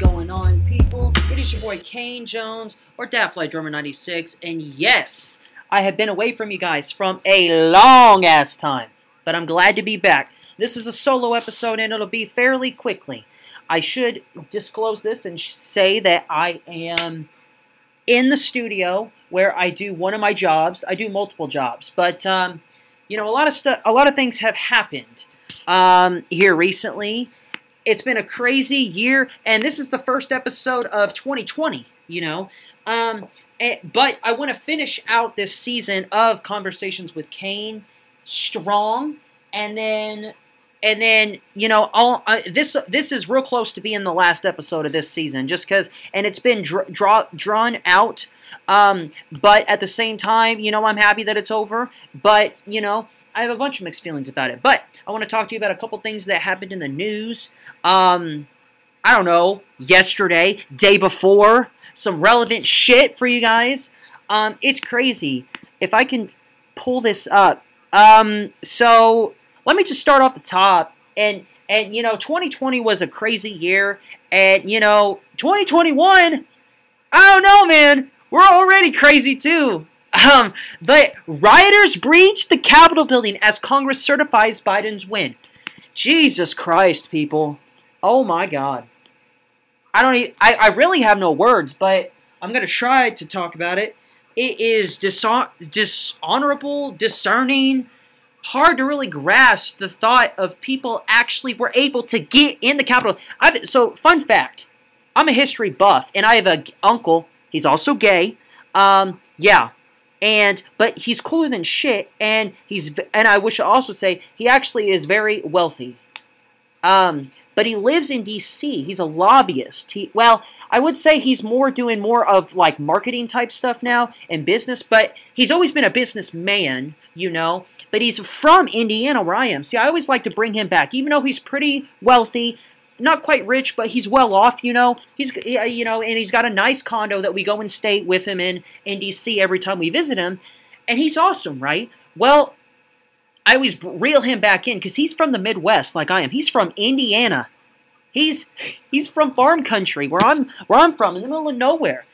Going on, people? It is your boy Kane Jones or Dadfly Drummer 96, and yes, I have been away from you guys from a long ass time, but I'm glad to be back. This is a solo episode, and it'll be fairly quickly. I should disclose this and say that I am in the studio where I do one of my jobs. I do multiple jobs, but um, you know, a lot of stuff, a lot of things have happened um, here recently it's been a crazy year, and this is the first episode of 2020, you know. Um, and, but I want to finish out this season of Conversations with Kane strong, and then and then you know all uh, this this is real close to being the last episode of this season just because and it's been dr- draw, drawn out um, but at the same time you know i'm happy that it's over but you know i have a bunch of mixed feelings about it but i want to talk to you about a couple things that happened in the news um, I don't know, yesterday, day before, some relevant shit for you guys. Um, it's crazy. If I can pull this up. Um, so let me just start off the top. And, and, you know, 2020 was a crazy year. And, you know, 2021, I don't know, man. We're already crazy too. Um, the rioters breached the Capitol building as Congress certifies Biden's win. Jesus Christ, people. Oh my god. I don't even, I, I really have no words, but I'm to try to talk about it. It is dishon dishonorable, discerning, hard to really grasp the thought of people actually were able to get in the Capitol. I've, so, fun fact I'm a history buff, and I have an uncle. He's also gay. Um, yeah. And but he's cooler than shit, and he's and I wish to also say he actually is very wealthy. Um, but he lives in D.C. He's a lobbyist. He, well, I would say he's more doing more of like marketing type stuff now and business, but he's always been a businessman, you know. But he's from Indiana, where I am. See, I always like to bring him back, even though he's pretty wealthy, not quite rich, but he's well off, you know. He's, you know, and he's got a nice condo that we go and stay with him in in D.C. every time we visit him, and he's awesome, right? Well, I always reel him back in because he's from the Midwest, like I am. He's from Indiana. He's he's from farm country, where I'm where I'm from, in the middle of nowhere.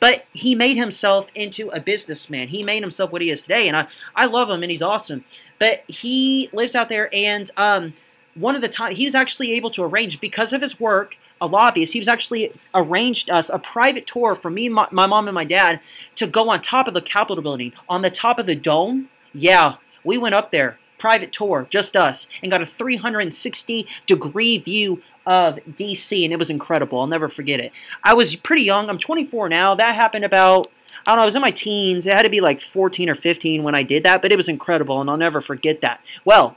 But he made himself into a businessman. He made himself what he is today, and I I love him, and he's awesome. But he lives out there, and um, one of the time he was actually able to arrange because of his work a lobbyist he was actually arranged us a private tour for me my, my mom and my dad to go on top of the capitol building on the top of the dome yeah we went up there private tour, just us, and got a 360 degree view of DC, and it was incredible. I'll never forget it. I was pretty young. I'm 24 now. That happened about, I don't know, I was in my teens. It had to be like 14 or 15 when I did that, but it was incredible, and I'll never forget that. Well,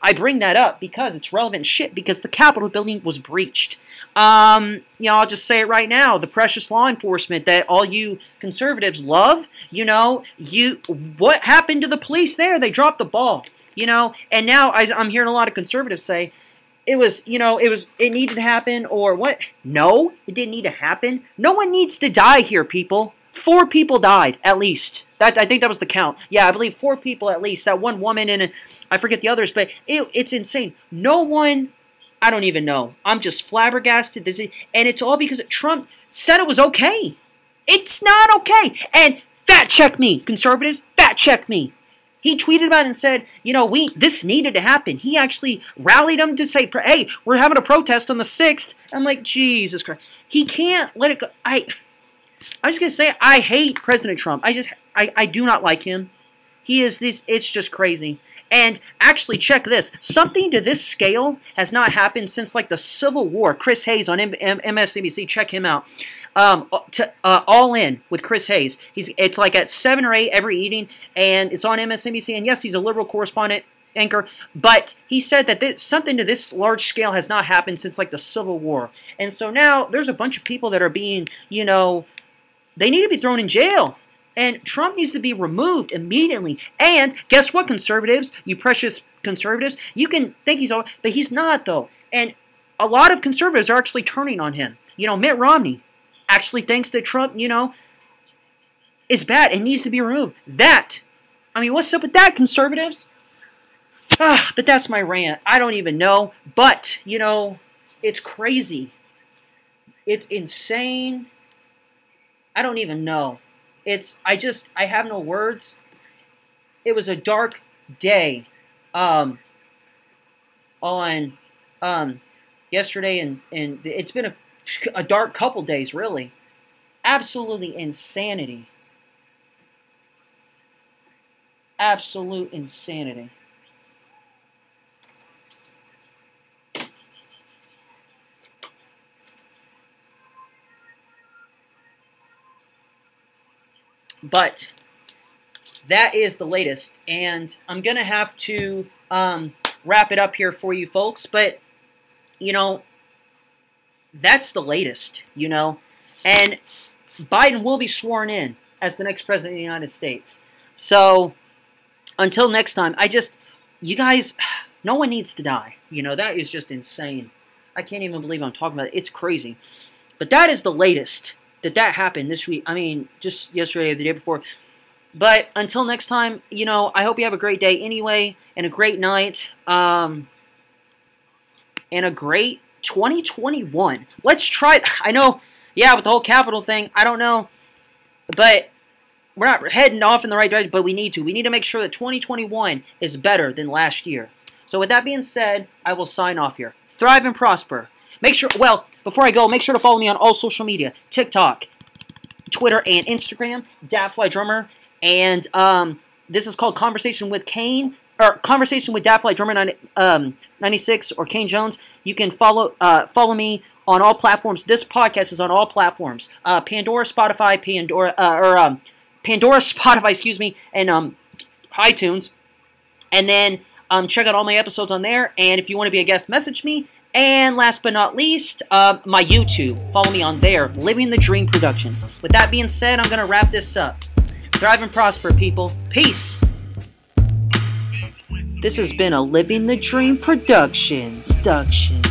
I bring that up because it's relevant shit because the Capitol building was breached. Um, you know, I'll just say it right now. The precious law enforcement that all you conservatives love, you know, you what happened to the police there? They dropped the ball you know. And now I, I'm hearing a lot of conservatives say it was, you know, it was, it needed to happen, or what? No, it didn't need to happen. No one needs to die here, people. Four people died, at least. That I think that was the count. Yeah, I believe four people at least. That one woman and I forget the others, but it, it's insane. No one, I don't even know. I'm just flabbergasted. This is, and it's all because Trump said it was okay. It's not okay. And fact check me, conservatives. Fact check me. He tweeted about it and said, you know, we this needed to happen. He actually rallied them to say, hey, we're having a protest on the 6th. I'm like, Jesus Christ. He can't let it go. I, just going to say, I hate President Trump. I just, I, I do not like him. He is this, it's just crazy. And actually, check this. Something to this scale has not happened since like the Civil War. Chris Hayes on M M MSNBC, check him out. Um, uh, to, uh, all in with Chris Hayes. He's it's like at seven or eight every evening, and it's on MSNBC. And yes, he's a liberal correspondent anchor, but he said that this, something to this large scale has not happened since like the Civil War. And so now there's a bunch of people that are being, you know, they need to be thrown in jail and Trump needs to be removed immediately. And guess what, conservatives, you precious conservatives, you can think he's all, but he's not though. And a lot of conservatives are actually turning on him. You know, Mitt Romney actually thinks that Trump, you know, is bad and needs to be removed. That, I mean, what's up with that, conservatives? Ah, but that's my rant. I don't even know. But, you know, it's crazy. it's insane. I don't even know. It's I just I have no words. It was a dark day um on um yesterday and and it's been a a dark couple days really. Absolutely insanity. Absolute insanity. But that is the latest, and I'm gonna have to um, wrap it up here for you folks. But you know, that's the latest. You know, and Biden will be sworn in as the next president of the United States. So until next time, I just you guys, no one needs to die. You know that is just insane. I can't even believe I'm talking about it. It's crazy. But that is the latest that that happened this week. I mean, just yesterday or the day before. But until next time, you know, I hope you have a great day anyway, and a great night, um, and a great 2021. Let's try. I know, yeah, with the whole Capitol thing, I don't know, but we're not heading off in the right direction. But we need to. We need to make sure that 2021 is better than last year. So with that being said, I will sign off here. Thrive and prosper. Make sure, well, before I go, make sure to follow me on all social media TikTok, Twitter, and Instagram, Daffly Drummer. And um, this is called Conversation with Kane, or Conversation with Daffly Drummer 90, um, 96 or Kane Jones. You can follow uh, follow me on all platforms. This podcast is on all platforms uh, Pandora, Spotify, Pandora, uh, or um, Pandora, Spotify, excuse me, and um, iTunes. And then um, check out all my episodes on there. And if you want to be a guest, message me. And last but not least, uh, my YouTube. Follow me on there, Living the Dream Productions. With that being said, I'm going to wrap this up. Thrive and prosper, people. Peace. This has been a Living the Dream Productions. Production.